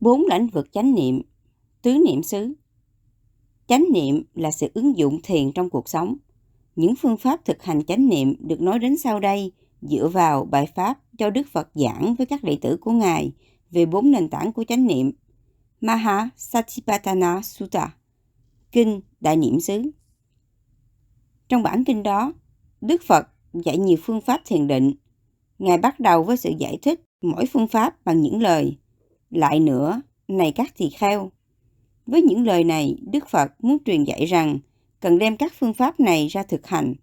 Bốn lãnh vực chánh niệm, tứ niệm xứ. Chánh niệm là sự ứng dụng thiền trong cuộc sống. Những phương pháp thực hành chánh niệm được nói đến sau đây dựa vào bài pháp do Đức Phật giảng với các đệ tử của Ngài về bốn nền tảng của chánh niệm. Maha Satipatthana Sutta, Kinh Đại Niệm xứ. Trong bản kinh đó, Đức Phật dạy nhiều phương pháp thiền định. Ngài bắt đầu với sự giải thích mỗi phương pháp bằng những lời lại nữa, này các tỳ kheo. Với những lời này, Đức Phật muốn truyền dạy rằng cần đem các phương pháp này ra thực hành.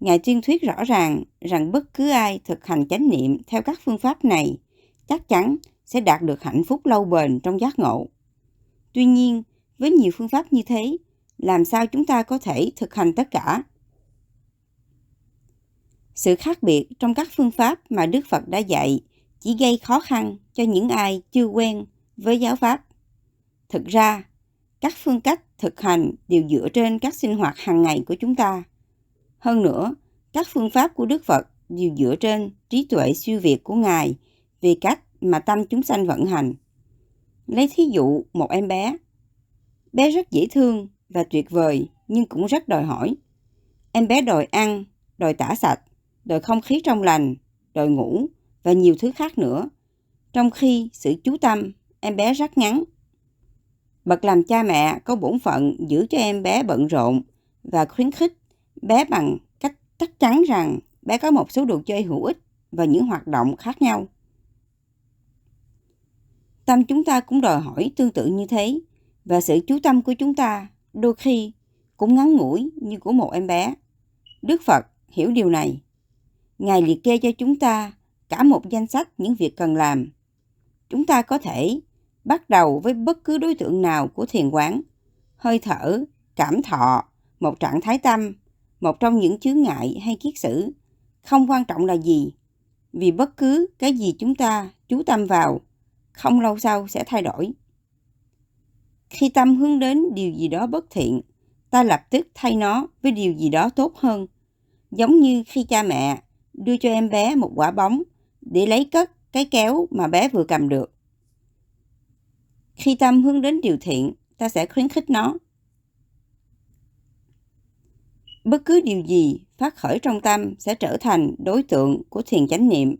Ngài tuyên thuyết rõ ràng rằng bất cứ ai thực hành chánh niệm theo các phương pháp này chắc chắn sẽ đạt được hạnh phúc lâu bền trong giác ngộ. Tuy nhiên, với nhiều phương pháp như thế, làm sao chúng ta có thể thực hành tất cả? Sự khác biệt trong các phương pháp mà Đức Phật đã dạy chỉ gây khó khăn cho những ai chưa quen với giáo pháp. Thực ra, các phương cách thực hành đều dựa trên các sinh hoạt hàng ngày của chúng ta. Hơn nữa, các phương pháp của Đức Phật đều dựa trên trí tuệ siêu việt của Ngài về cách mà tâm chúng sanh vận hành. Lấy thí dụ một em bé. Bé rất dễ thương và tuyệt vời nhưng cũng rất đòi hỏi. Em bé đòi ăn, đòi tả sạch, đòi không khí trong lành, đòi ngủ và nhiều thứ khác nữa. Trong khi sự chú tâm, em bé rất ngắn. Bậc làm cha mẹ có bổn phận giữ cho em bé bận rộn và khuyến khích bé bằng cách chắc chắn rằng bé có một số đồ chơi hữu ích và những hoạt động khác nhau. Tâm chúng ta cũng đòi hỏi tương tự như thế và sự chú tâm của chúng ta đôi khi cũng ngắn ngủi như của một em bé. Đức Phật hiểu điều này. Ngài liệt kê cho chúng ta cả một danh sách những việc cần làm. Chúng ta có thể bắt đầu với bất cứ đối tượng nào của thiền quán, hơi thở, cảm thọ, một trạng thái tâm, một trong những chướng ngại hay kiết sử, không quan trọng là gì. Vì bất cứ cái gì chúng ta chú tâm vào, không lâu sau sẽ thay đổi. Khi tâm hướng đến điều gì đó bất thiện, ta lập tức thay nó với điều gì đó tốt hơn. Giống như khi cha mẹ đưa cho em bé một quả bóng để lấy cất cái kéo mà bé vừa cầm được. Khi tâm hướng đến điều thiện, ta sẽ khuyến khích nó. Bất cứ điều gì phát khởi trong tâm sẽ trở thành đối tượng của thiền chánh niệm.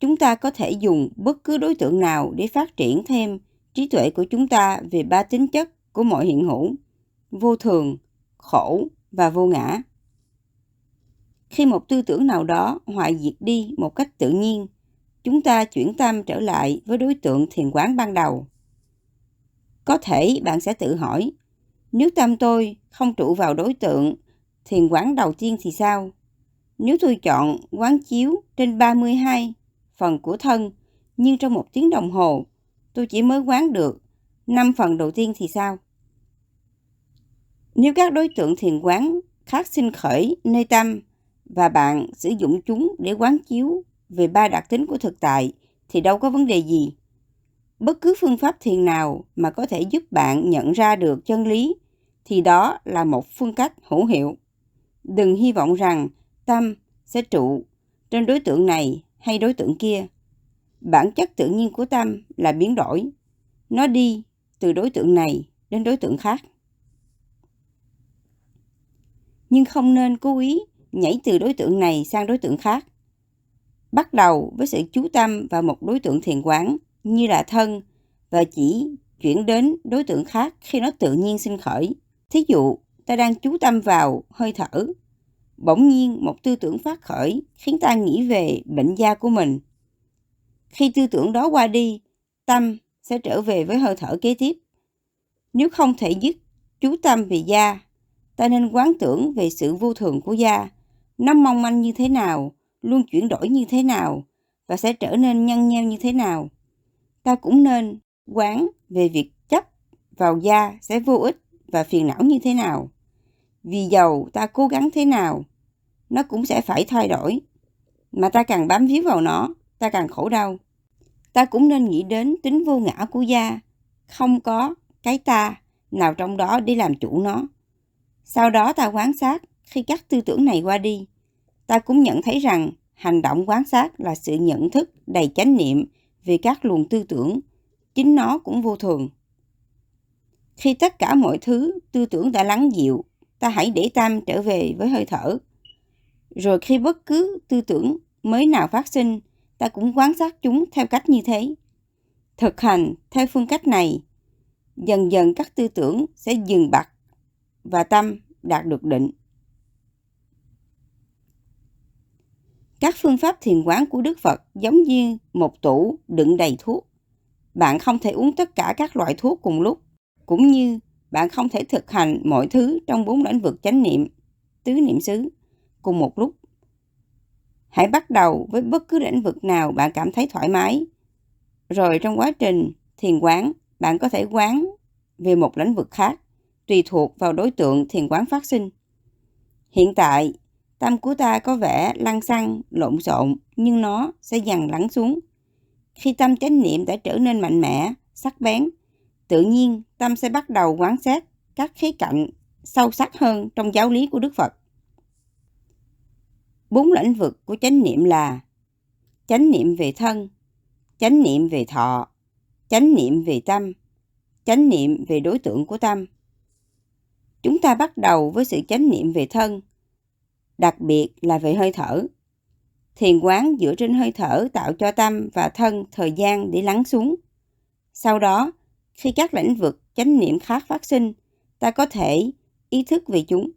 Chúng ta có thể dùng bất cứ đối tượng nào để phát triển thêm trí tuệ của chúng ta về ba tính chất của mọi hiện hữu, vô thường, khổ và vô ngã. Khi một tư tưởng nào đó hoại diệt đi một cách tự nhiên, chúng ta chuyển tâm trở lại với đối tượng thiền quán ban đầu. Có thể bạn sẽ tự hỏi, nếu tâm tôi không trụ vào đối tượng thiền quán đầu tiên thì sao? Nếu tôi chọn quán chiếu trên 32 phần của thân, nhưng trong một tiếng đồng hồ, tôi chỉ mới quán được 5 phần đầu tiên thì sao? Nếu các đối tượng thiền quán khác sinh khởi nơi tâm và bạn sử dụng chúng để quán chiếu về ba đặc tính của thực tại thì đâu có vấn đề gì. Bất cứ phương pháp thiền nào mà có thể giúp bạn nhận ra được chân lý thì đó là một phương cách hữu hiệu. Đừng hy vọng rằng tâm sẽ trụ trên đối tượng này hay đối tượng kia. Bản chất tự nhiên của tâm là biến đổi. Nó đi từ đối tượng này đến đối tượng khác. Nhưng không nên cố ý nhảy từ đối tượng này sang đối tượng khác. Bắt đầu với sự chú tâm vào một đối tượng thiền quán như là thân và chỉ chuyển đến đối tượng khác khi nó tự nhiên sinh khởi. Thí dụ, ta đang chú tâm vào hơi thở. Bỗng nhiên một tư tưởng phát khởi khiến ta nghĩ về bệnh da của mình. Khi tư tưởng đó qua đi, tâm sẽ trở về với hơi thở kế tiếp. Nếu không thể dứt chú tâm về da, ta nên quán tưởng về sự vô thường của da nó mong manh như thế nào, luôn chuyển đổi như thế nào và sẽ trở nên nhăn nheo như thế nào. Ta cũng nên quán về việc chấp vào da sẽ vô ích và phiền não như thế nào. Vì dầu ta cố gắng thế nào, nó cũng sẽ phải thay đổi. Mà ta càng bám víu vào nó, ta càng khổ đau. Ta cũng nên nghĩ đến tính vô ngã của da, không có cái ta nào trong đó để làm chủ nó. Sau đó ta quan sát khi các tư tưởng này qua đi, ta cũng nhận thấy rằng hành động quán sát là sự nhận thức đầy chánh niệm về các luồng tư tưởng, chính nó cũng vô thường. Khi tất cả mọi thứ tư tưởng đã lắng dịu, ta hãy để tâm trở về với hơi thở. Rồi khi bất cứ tư tưởng mới nào phát sinh, ta cũng quan sát chúng theo cách như thế. Thực hành theo phương cách này, dần dần các tư tưởng sẽ dừng bặt và tâm đạt được định. Các phương pháp thiền quán của Đức Phật giống như một tủ đựng đầy thuốc. Bạn không thể uống tất cả các loại thuốc cùng lúc, cũng như bạn không thể thực hành mọi thứ trong bốn lĩnh vực chánh niệm, tứ niệm xứ cùng một lúc. Hãy bắt đầu với bất cứ lĩnh vực nào bạn cảm thấy thoải mái. Rồi trong quá trình thiền quán, bạn có thể quán về một lĩnh vực khác, tùy thuộc vào đối tượng thiền quán phát sinh. Hiện tại, tâm của ta có vẻ lăng xăng, lộn xộn, nhưng nó sẽ dần lắng xuống. Khi tâm chánh niệm đã trở nên mạnh mẽ, sắc bén, tự nhiên tâm sẽ bắt đầu quán xét các khía cạnh sâu sắc hơn trong giáo lý của Đức Phật. Bốn lĩnh vực của chánh niệm là chánh niệm về thân, chánh niệm về thọ, chánh niệm về tâm, chánh niệm về đối tượng của tâm. Chúng ta bắt đầu với sự chánh niệm về thân, đặc biệt là về hơi thở. Thiền quán dựa trên hơi thở tạo cho tâm và thân thời gian để lắng xuống. Sau đó, khi các lĩnh vực chánh niệm khác phát sinh, ta có thể ý thức về chúng.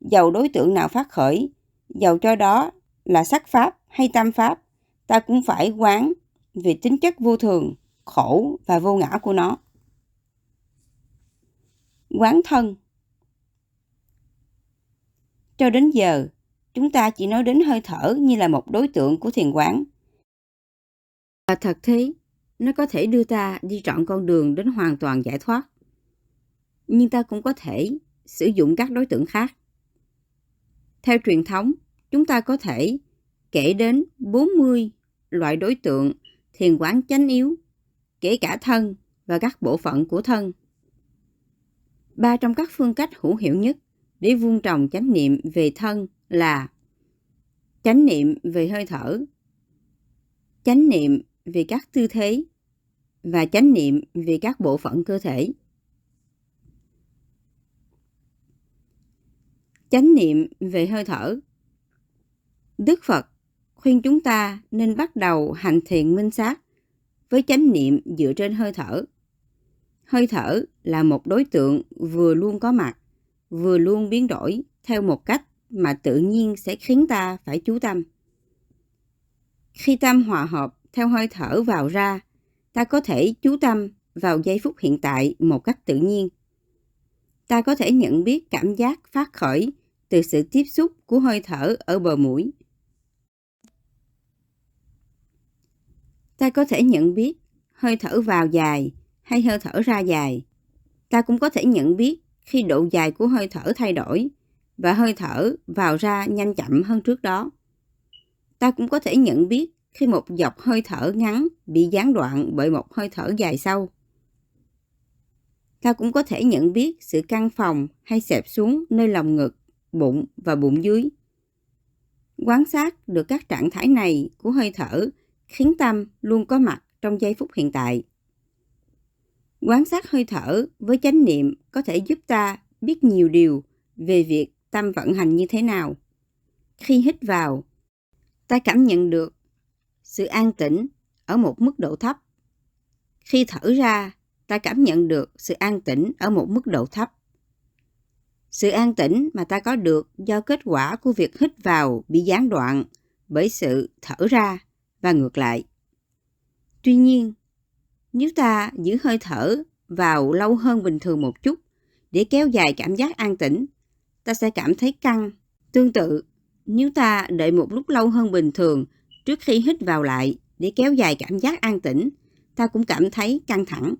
Dầu đối tượng nào phát khởi, dầu cho đó là sắc pháp hay tâm pháp, ta cũng phải quán về tính chất vô thường, khổ và vô ngã của nó. Quán thân cho đến giờ, chúng ta chỉ nói đến hơi thở như là một đối tượng của thiền quán. Và thật thế, nó có thể đưa ta đi trọn con đường đến hoàn toàn giải thoát. Nhưng ta cũng có thể sử dụng các đối tượng khác. Theo truyền thống, chúng ta có thể kể đến 40 loại đối tượng thiền quán chánh yếu, kể cả thân và các bộ phận của thân. Ba trong các phương cách hữu hiệu nhất để vun trồng chánh niệm về thân là chánh niệm về hơi thở, chánh niệm về các tư thế và chánh niệm về các bộ phận cơ thể. Chánh niệm về hơi thở Đức Phật khuyên chúng ta nên bắt đầu hành thiền minh sát với chánh niệm dựa trên hơi thở. Hơi thở là một đối tượng vừa luôn có mặt, vừa luôn biến đổi theo một cách mà tự nhiên sẽ khiến ta phải chú tâm. Khi tâm hòa hợp theo hơi thở vào ra, ta có thể chú tâm vào giây phút hiện tại một cách tự nhiên. Ta có thể nhận biết cảm giác phát khởi từ sự tiếp xúc của hơi thở ở bờ mũi. Ta có thể nhận biết hơi thở vào dài hay hơi thở ra dài. Ta cũng có thể nhận biết khi độ dài của hơi thở thay đổi và hơi thở vào ra nhanh chậm hơn trước đó. Ta cũng có thể nhận biết khi một dọc hơi thở ngắn bị gián đoạn bởi một hơi thở dài sâu. Ta cũng có thể nhận biết sự căng phòng hay xẹp xuống nơi lòng ngực, bụng và bụng dưới. Quan sát được các trạng thái này của hơi thở khiến tâm luôn có mặt trong giây phút hiện tại. Quán sát hơi thở với chánh niệm có thể giúp ta biết nhiều điều về việc tâm vận hành như thế nào. Khi hít vào, ta cảm nhận được sự an tĩnh ở một mức độ thấp. Khi thở ra, ta cảm nhận được sự an tĩnh ở một mức độ thấp. Sự an tĩnh mà ta có được do kết quả của việc hít vào bị gián đoạn bởi sự thở ra và ngược lại. Tuy nhiên, nếu ta giữ hơi thở vào lâu hơn bình thường một chút để kéo dài cảm giác an tĩnh, ta sẽ cảm thấy căng. Tương tự, nếu ta đợi một lúc lâu hơn bình thường trước khi hít vào lại để kéo dài cảm giác an tĩnh, ta cũng cảm thấy căng thẳng.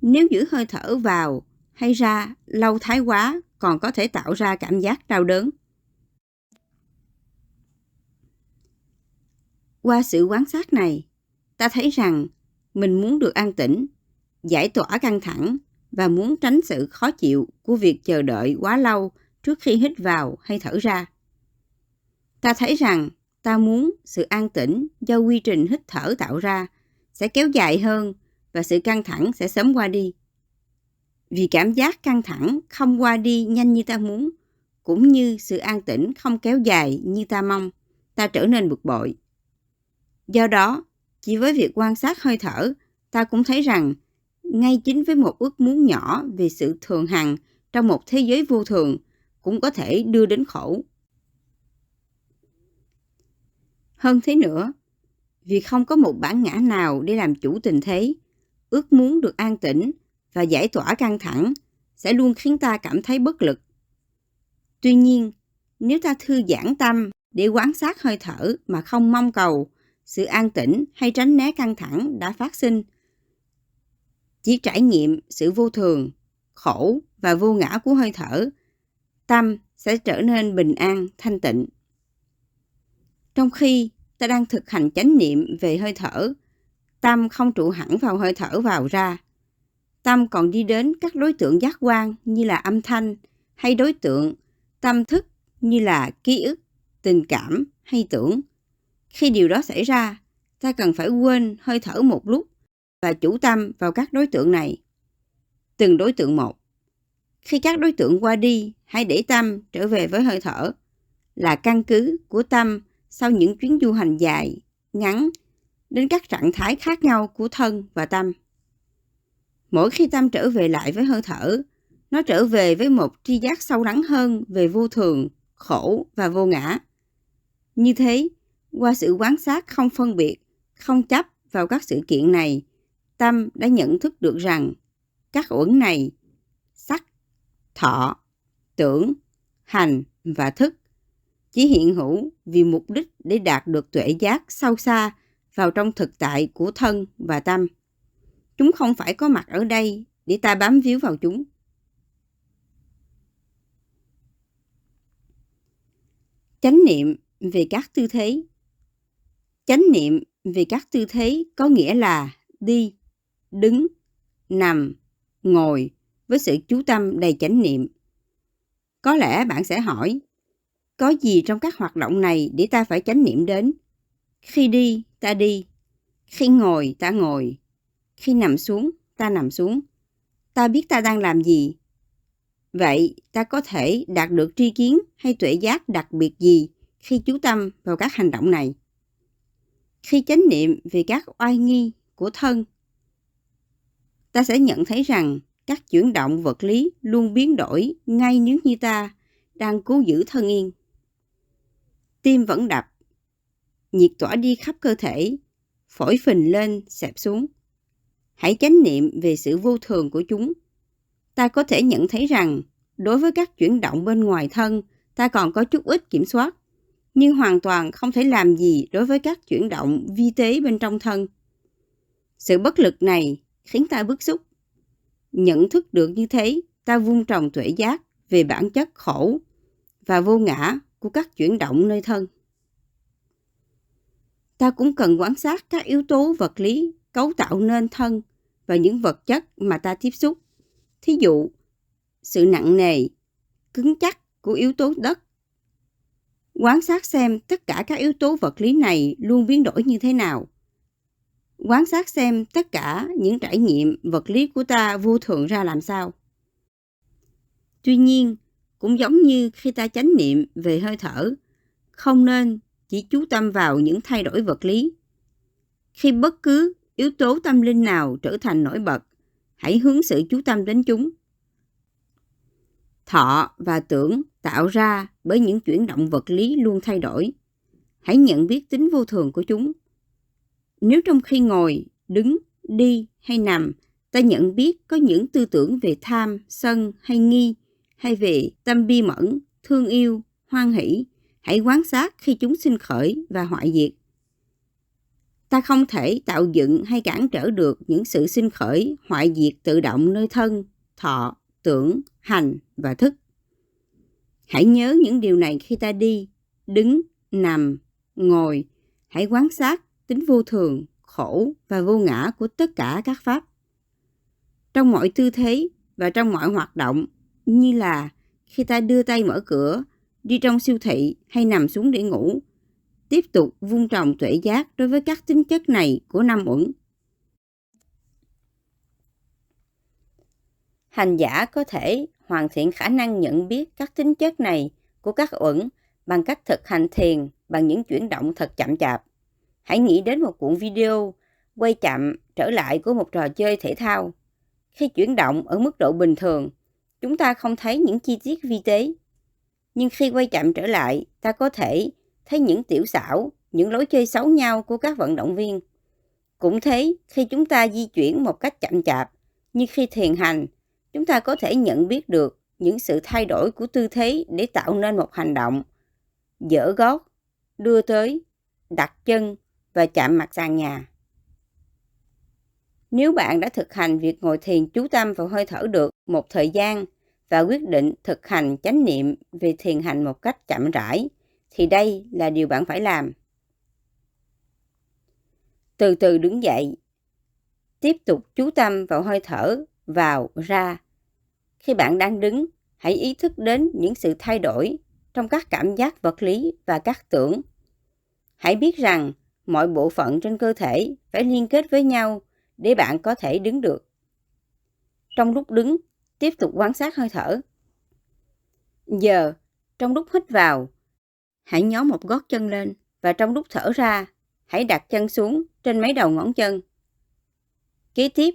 Nếu giữ hơi thở vào hay ra lâu thái quá còn có thể tạo ra cảm giác đau đớn. Qua sự quan sát này, ta thấy rằng mình muốn được an tĩnh, giải tỏa căng thẳng và muốn tránh sự khó chịu của việc chờ đợi quá lâu trước khi hít vào hay thở ra. Ta thấy rằng ta muốn sự an tĩnh do quy trình hít thở tạo ra sẽ kéo dài hơn và sự căng thẳng sẽ sớm qua đi. Vì cảm giác căng thẳng không qua đi nhanh như ta muốn, cũng như sự an tĩnh không kéo dài như ta mong, ta trở nên bực bội. Do đó, chỉ với việc quan sát hơi thở, ta cũng thấy rằng ngay chính với một ước muốn nhỏ về sự thường hằng trong một thế giới vô thường cũng có thể đưa đến khổ. Hơn thế nữa, vì không có một bản ngã nào để làm chủ tình thế, ước muốn được an tĩnh và giải tỏa căng thẳng sẽ luôn khiến ta cảm thấy bất lực. Tuy nhiên, nếu ta thư giãn tâm để quan sát hơi thở mà không mong cầu sự an tĩnh hay tránh né căng thẳng đã phát sinh, chỉ trải nghiệm sự vô thường, khổ và vô ngã của hơi thở, tâm sẽ trở nên bình an, thanh tịnh. Trong khi ta đang thực hành chánh niệm về hơi thở, tâm không trụ hẳn vào hơi thở vào ra. Tâm còn đi đến các đối tượng giác quan như là âm thanh hay đối tượng tâm thức như là ký ức, tình cảm hay tưởng. Khi điều đó xảy ra, ta cần phải quên hơi thở một lúc và chủ tâm vào các đối tượng này. Từng đối tượng một. Khi các đối tượng qua đi, hãy để tâm trở về với hơi thở là căn cứ của tâm sau những chuyến du hành dài, ngắn đến các trạng thái khác nhau của thân và tâm. Mỗi khi tâm trở về lại với hơi thở, nó trở về với một tri giác sâu lắng hơn về vô thường, khổ và vô ngã. Như thế, qua sự quán sát không phân biệt, không chấp vào các sự kiện này, tâm đã nhận thức được rằng các uẩn này, sắc, thọ, tưởng, hành và thức chỉ hiện hữu vì mục đích để đạt được tuệ giác sâu xa vào trong thực tại của thân và tâm. Chúng không phải có mặt ở đây để ta bám víu vào chúng. Chánh niệm về các tư thế Chánh niệm về các tư thế có nghĩa là đi, đứng, nằm, ngồi với sự chú tâm đầy chánh niệm. Có lẽ bạn sẽ hỏi, có gì trong các hoạt động này để ta phải chánh niệm đến? Khi đi, ta đi. Khi ngồi, ta ngồi. Khi nằm xuống, ta nằm xuống. Ta biết ta đang làm gì. Vậy, ta có thể đạt được tri kiến hay tuệ giác đặc biệt gì khi chú tâm vào các hành động này? Khi chánh niệm về các oai nghi của thân, ta sẽ nhận thấy rằng các chuyển động vật lý luôn biến đổi ngay nếu như ta đang cố giữ thân yên. Tim vẫn đập, nhiệt tỏa đi khắp cơ thể, phổi phình lên, xẹp xuống. Hãy chánh niệm về sự vô thường của chúng. Ta có thể nhận thấy rằng đối với các chuyển động bên ngoài thân, ta còn có chút ít kiểm soát, nhưng hoàn toàn không thể làm gì đối với các chuyển động vi tế bên trong thân. Sự bất lực này khiến ta bức xúc. Nhận thức được như thế, ta vung trồng tuệ giác về bản chất khổ và vô ngã của các chuyển động nơi thân. Ta cũng cần quan sát các yếu tố vật lý cấu tạo nên thân và những vật chất mà ta tiếp xúc. Thí dụ, sự nặng nề, cứng chắc của yếu tố đất. Quan sát xem tất cả các yếu tố vật lý này luôn biến đổi như thế nào. Quan sát xem tất cả những trải nghiệm vật lý của ta vô thường ra làm sao. Tuy nhiên, cũng giống như khi ta chánh niệm về hơi thở, không nên chỉ chú tâm vào những thay đổi vật lý. Khi bất cứ yếu tố tâm linh nào trở thành nổi bật, hãy hướng sự chú tâm đến chúng. Thọ và tưởng tạo ra bởi những chuyển động vật lý luôn thay đổi. Hãy nhận biết tính vô thường của chúng. Nếu trong khi ngồi, đứng, đi hay nằm, ta nhận biết có những tư tưởng về tham, sân hay nghi, hay về tâm bi mẫn, thương yêu, hoan hỷ, hãy quan sát khi chúng sinh khởi và hoại diệt. Ta không thể tạo dựng hay cản trở được những sự sinh khởi, hoại diệt tự động nơi thân, thọ, tưởng, hành và thức. Hãy nhớ những điều này khi ta đi, đứng, nằm, ngồi. Hãy quan sát tính vô thường, khổ và vô ngã của tất cả các pháp. Trong mọi tư thế và trong mọi hoạt động, như là khi ta đưa tay mở cửa, đi trong siêu thị hay nằm xuống để ngủ. Tiếp tục vun trồng tuệ giác đối với các tính chất này của năm uẩn. Hành giả có thể hoàn thiện khả năng nhận biết các tính chất này của các uẩn bằng cách thực hành thiền bằng những chuyển động thật chậm chạp. Hãy nghĩ đến một cuộn video quay chậm trở lại của một trò chơi thể thao. Khi chuyển động ở mức độ bình thường, chúng ta không thấy những chi tiết vi tế. Nhưng khi quay chậm trở lại, ta có thể thấy những tiểu xảo, những lối chơi xấu nhau của các vận động viên. Cũng thế, khi chúng ta di chuyển một cách chậm chạp, như khi thiền hành, chúng ta có thể nhận biết được những sự thay đổi của tư thế để tạo nên một hành động. dở gót, đưa tới, đặt chân và chạm mặt sàn nhà. Nếu bạn đã thực hành việc ngồi thiền chú tâm vào hơi thở được một thời gian và quyết định thực hành chánh niệm về thiền hành một cách chậm rãi, thì đây là điều bạn phải làm. Từ từ đứng dậy. Tiếp tục chú tâm vào hơi thở vào, ra. Khi bạn đang đứng, hãy ý thức đến những sự thay đổi trong các cảm giác vật lý và các tưởng. Hãy biết rằng mọi bộ phận trên cơ thể phải liên kết với nhau để bạn có thể đứng được. Trong lúc đứng, tiếp tục quan sát hơi thở. Giờ, trong lúc hít vào, hãy nhó một gót chân lên và trong lúc thở ra, hãy đặt chân xuống trên mấy đầu ngón chân. Kế tiếp,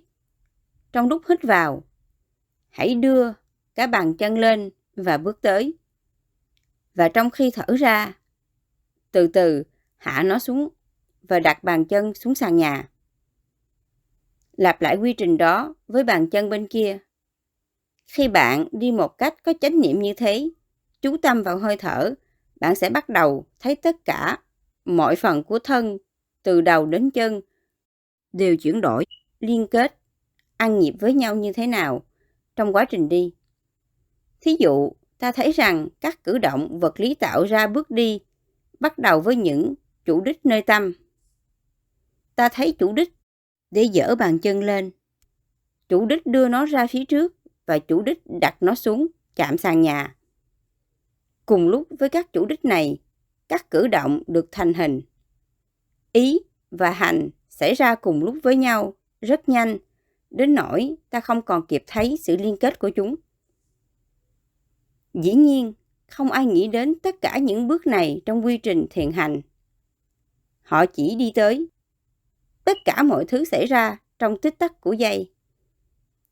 trong lúc hít vào, hãy đưa cả bàn chân lên và bước tới. Và trong khi thở ra, từ từ hạ nó xuống và đặt bàn chân xuống sàn nhà. Lặp lại quy trình đó với bàn chân bên kia. Khi bạn đi một cách có chánh niệm như thế, chú tâm vào hơi thở, bạn sẽ bắt đầu thấy tất cả mọi phần của thân từ đầu đến chân đều chuyển đổi, liên kết, ăn nhịp với nhau như thế nào trong quá trình đi. Thí dụ, ta thấy rằng các cử động vật lý tạo ra bước đi bắt đầu với những chủ đích nơi tâm. Ta thấy chủ đích để dỡ bàn chân lên. Chủ đích đưa nó ra phía trước và chủ đích đặt nó xuống chạm sàn nhà. Cùng lúc với các chủ đích này, các cử động được thành hình. Ý và hành xảy ra cùng lúc với nhau rất nhanh, đến nỗi ta không còn kịp thấy sự liên kết của chúng. Dĩ nhiên, không ai nghĩ đến tất cả những bước này trong quy trình thiền hành. Họ chỉ đi tới. Tất cả mọi thứ xảy ra trong tích tắc của giây.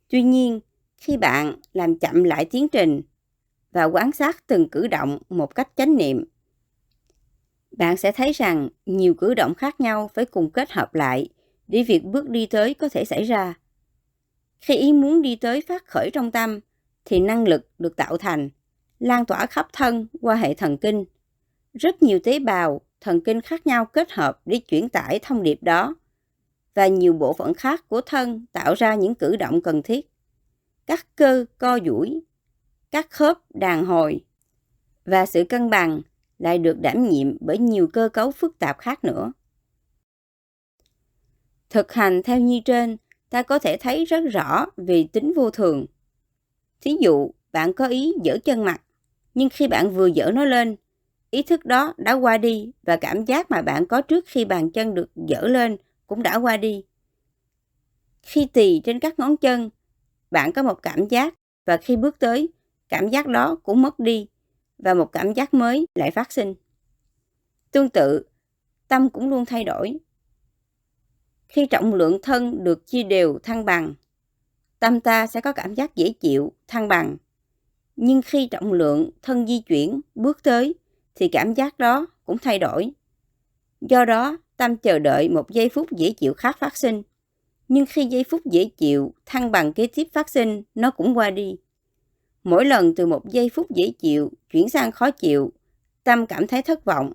Tuy nhiên, khi bạn làm chậm lại tiến trình và quan sát từng cử động một cách chánh niệm, bạn sẽ thấy rằng nhiều cử động khác nhau phải cùng kết hợp lại để việc bước đi tới có thể xảy ra. Khi ý muốn đi tới phát khởi trong tâm, thì năng lực được tạo thành, lan tỏa khắp thân qua hệ thần kinh. Rất nhiều tế bào, thần kinh khác nhau kết hợp để chuyển tải thông điệp đó. Và nhiều bộ phận khác của thân tạo ra những cử động cần thiết. Các cơ co duỗi, các khớp đàn hồi và sự cân bằng lại được đảm nhiệm bởi nhiều cơ cấu phức tạp khác nữa. Thực hành theo như trên, ta có thể thấy rất rõ vì tính vô thường. Thí dụ, bạn có ý dở chân mặt, nhưng khi bạn vừa dở nó lên, ý thức đó đã qua đi và cảm giác mà bạn có trước khi bàn chân được dở lên cũng đã qua đi. Khi tỳ trên các ngón chân, bạn có một cảm giác và khi bước tới, cảm giác đó cũng mất đi và một cảm giác mới lại phát sinh. Tương tự, tâm cũng luôn thay đổi. Khi trọng lượng thân được chia đều thăng bằng, tâm ta sẽ có cảm giác dễ chịu, thăng bằng. Nhưng khi trọng lượng thân di chuyển, bước tới, thì cảm giác đó cũng thay đổi. Do đó, tâm chờ đợi một giây phút dễ chịu khác phát sinh. Nhưng khi giây phút dễ chịu, thăng bằng kế tiếp phát sinh, nó cũng qua đi. Mỗi lần từ một giây phút dễ chịu chuyển sang khó chịu, tâm cảm thấy thất vọng.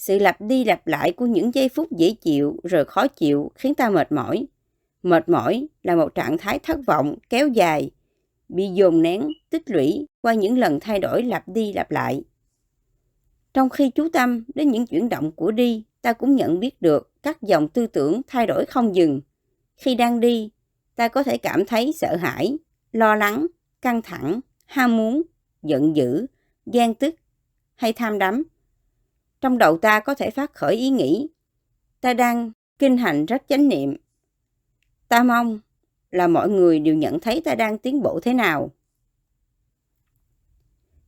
Sự lặp đi lặp lại của những giây phút dễ chịu rồi khó chịu khiến ta mệt mỏi. Mệt mỏi là một trạng thái thất vọng kéo dài, bị dồn nén, tích lũy qua những lần thay đổi lặp đi lặp lại. Trong khi chú tâm đến những chuyển động của đi, ta cũng nhận biết được các dòng tư tưởng thay đổi không dừng. Khi đang đi, ta có thể cảm thấy sợ hãi, lo lắng, căng thẳng, ham muốn, giận dữ, ghen tức hay tham đắm. Trong đầu ta có thể phát khởi ý nghĩ, ta đang kinh hành rất chánh niệm. Ta mong là mọi người đều nhận thấy ta đang tiến bộ thế nào.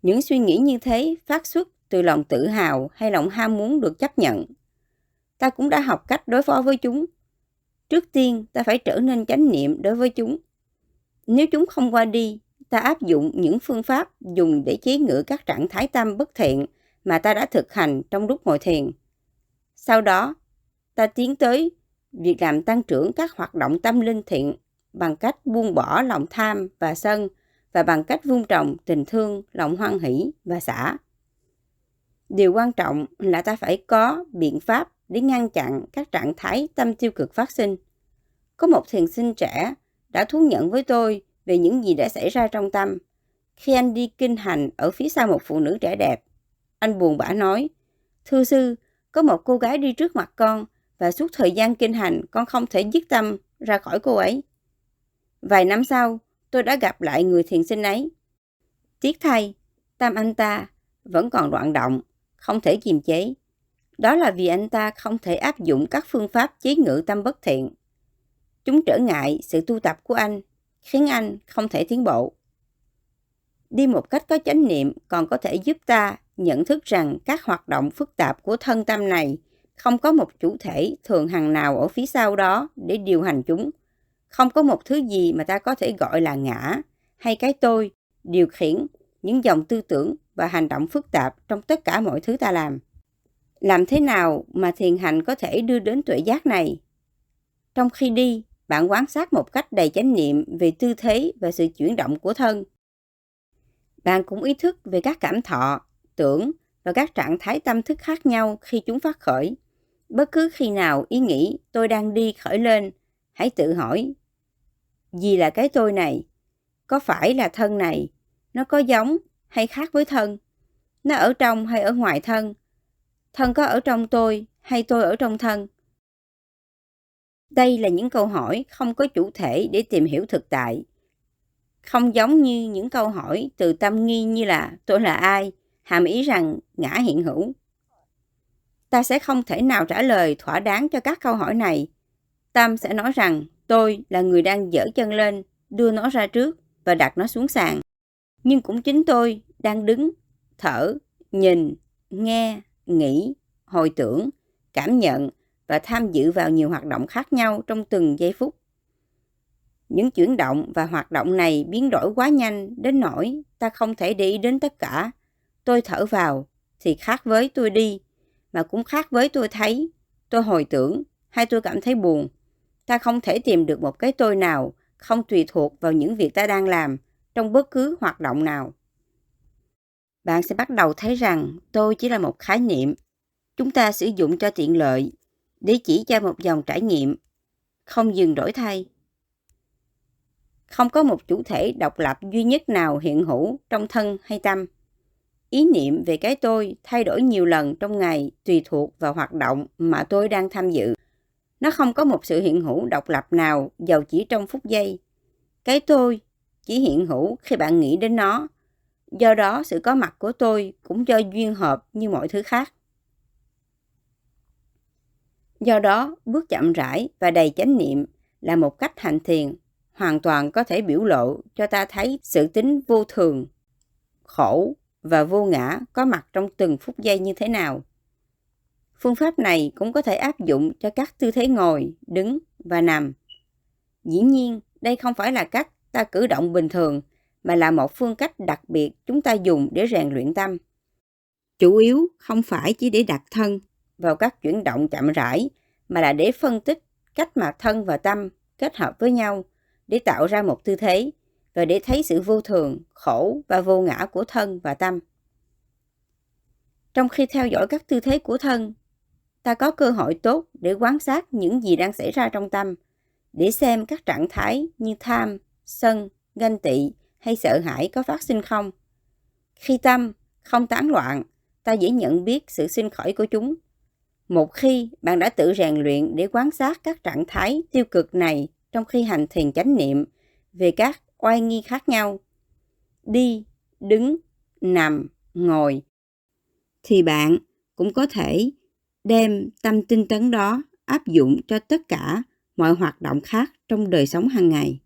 Những suy nghĩ như thế phát xuất từ lòng tự hào hay lòng ham muốn được chấp nhận. Ta cũng đã học cách đối phó với chúng. Trước tiên, ta phải trở nên chánh niệm đối với chúng. Nếu chúng không qua đi, ta áp dụng những phương pháp dùng để chế ngự các trạng thái tâm bất thiện mà ta đã thực hành trong lúc ngồi thiền. Sau đó, ta tiến tới việc làm tăng trưởng các hoạt động tâm linh thiện bằng cách buông bỏ lòng tham và sân và bằng cách vun trồng tình thương, lòng hoan hỷ và xả. Điều quan trọng là ta phải có biện pháp để ngăn chặn các trạng thái tâm tiêu cực phát sinh. Có một thiền sinh trẻ đã thú nhận với tôi về những gì đã xảy ra trong tâm. Khi anh đi kinh hành ở phía sau một phụ nữ trẻ đẹp, anh buồn bã nói, Thưa sư, có một cô gái đi trước mặt con và suốt thời gian kinh hành con không thể dứt tâm ra khỏi cô ấy. Vài năm sau, tôi đã gặp lại người thiền sinh ấy. Tiếc thay, tâm anh ta vẫn còn loạn động, không thể kiềm chế. Đó là vì anh ta không thể áp dụng các phương pháp chế ngự tâm bất thiện. Chúng trở ngại sự tu tập của anh, khiến anh không thể tiến bộ. Đi một cách có chánh niệm còn có thể giúp ta nhận thức rằng các hoạt động phức tạp của thân tâm này không có một chủ thể thường hằng nào ở phía sau đó để điều hành chúng. Không có một thứ gì mà ta có thể gọi là ngã hay cái tôi điều khiển những dòng tư tưởng và hành động phức tạp trong tất cả mọi thứ ta làm. Làm thế nào mà thiền hành có thể đưa đến tuệ giác này? Trong khi đi, bạn quan sát một cách đầy chánh niệm về tư thế và sự chuyển động của thân. Bạn cũng ý thức về các cảm thọ, tưởng và các trạng thái tâm thức khác nhau khi chúng phát khởi. Bất cứ khi nào ý nghĩ tôi đang đi khởi lên, hãy tự hỏi, gì là cái tôi này? Có phải là thân này? Nó có giống hay khác với thân? Nó ở trong hay ở ngoài thân? Thân có ở trong tôi hay tôi ở trong thân? Đây là những câu hỏi không có chủ thể để tìm hiểu thực tại. Không giống như những câu hỏi từ tâm nghi như là tôi là ai, hàm ý rằng ngã hiện hữu. Ta sẽ không thể nào trả lời thỏa đáng cho các câu hỏi này. Tâm sẽ nói rằng tôi là người đang dở chân lên, đưa nó ra trước và đặt nó xuống sàn. Nhưng cũng chính tôi đang đứng, thở, nhìn, nghe, nghĩ, hồi tưởng, cảm nhận và tham dự vào nhiều hoạt động khác nhau trong từng giây phút. Những chuyển động và hoạt động này biến đổi quá nhanh đến nỗi ta không thể để ý đến tất cả. Tôi thở vào thì khác với tôi đi, mà cũng khác với tôi thấy, tôi hồi tưởng hay tôi cảm thấy buồn. Ta không thể tìm được một cái tôi nào không tùy thuộc vào những việc ta đang làm trong bất cứ hoạt động nào. Bạn sẽ bắt đầu thấy rằng tôi chỉ là một khái niệm. Chúng ta sử dụng cho tiện lợi để chỉ cho một dòng trải nghiệm, không dừng đổi thay. Không có một chủ thể độc lập duy nhất nào hiện hữu trong thân hay tâm. Ý niệm về cái tôi thay đổi nhiều lần trong ngày tùy thuộc vào hoạt động mà tôi đang tham dự. Nó không có một sự hiện hữu độc lập nào giàu chỉ trong phút giây. Cái tôi chỉ hiện hữu khi bạn nghĩ đến nó. Do đó, sự có mặt của tôi cũng do duyên hợp như mọi thứ khác. Do đó, bước chậm rãi và đầy chánh niệm là một cách hành thiền hoàn toàn có thể biểu lộ cho ta thấy sự tính vô thường, khổ và vô ngã có mặt trong từng phút giây như thế nào. Phương pháp này cũng có thể áp dụng cho các tư thế ngồi, đứng và nằm. Dĩ nhiên, đây không phải là cách ta cử động bình thường, mà là một phương cách đặc biệt chúng ta dùng để rèn luyện tâm. Chủ yếu không phải chỉ để đặt thân vào các chuyển động chậm rãi, mà là để phân tích cách mà thân và tâm kết hợp với nhau để tạo ra một tư thế và để thấy sự vô thường, khổ và vô ngã của thân và tâm. Trong khi theo dõi các tư thế của thân, ta có cơ hội tốt để quan sát những gì đang xảy ra trong tâm, để xem các trạng thái như tham, sân, ganh tị hay sợ hãi có phát sinh không. Khi tâm không tán loạn, ta dễ nhận biết sự sinh khởi của chúng. Một khi bạn đã tự rèn luyện để quan sát các trạng thái tiêu cực này trong khi hành thiền chánh niệm về các oai nghi khác nhau, đi, đứng, nằm, ngồi, thì bạn cũng có thể đem tâm tinh tấn đó áp dụng cho tất cả mọi hoạt động khác trong đời sống hàng ngày.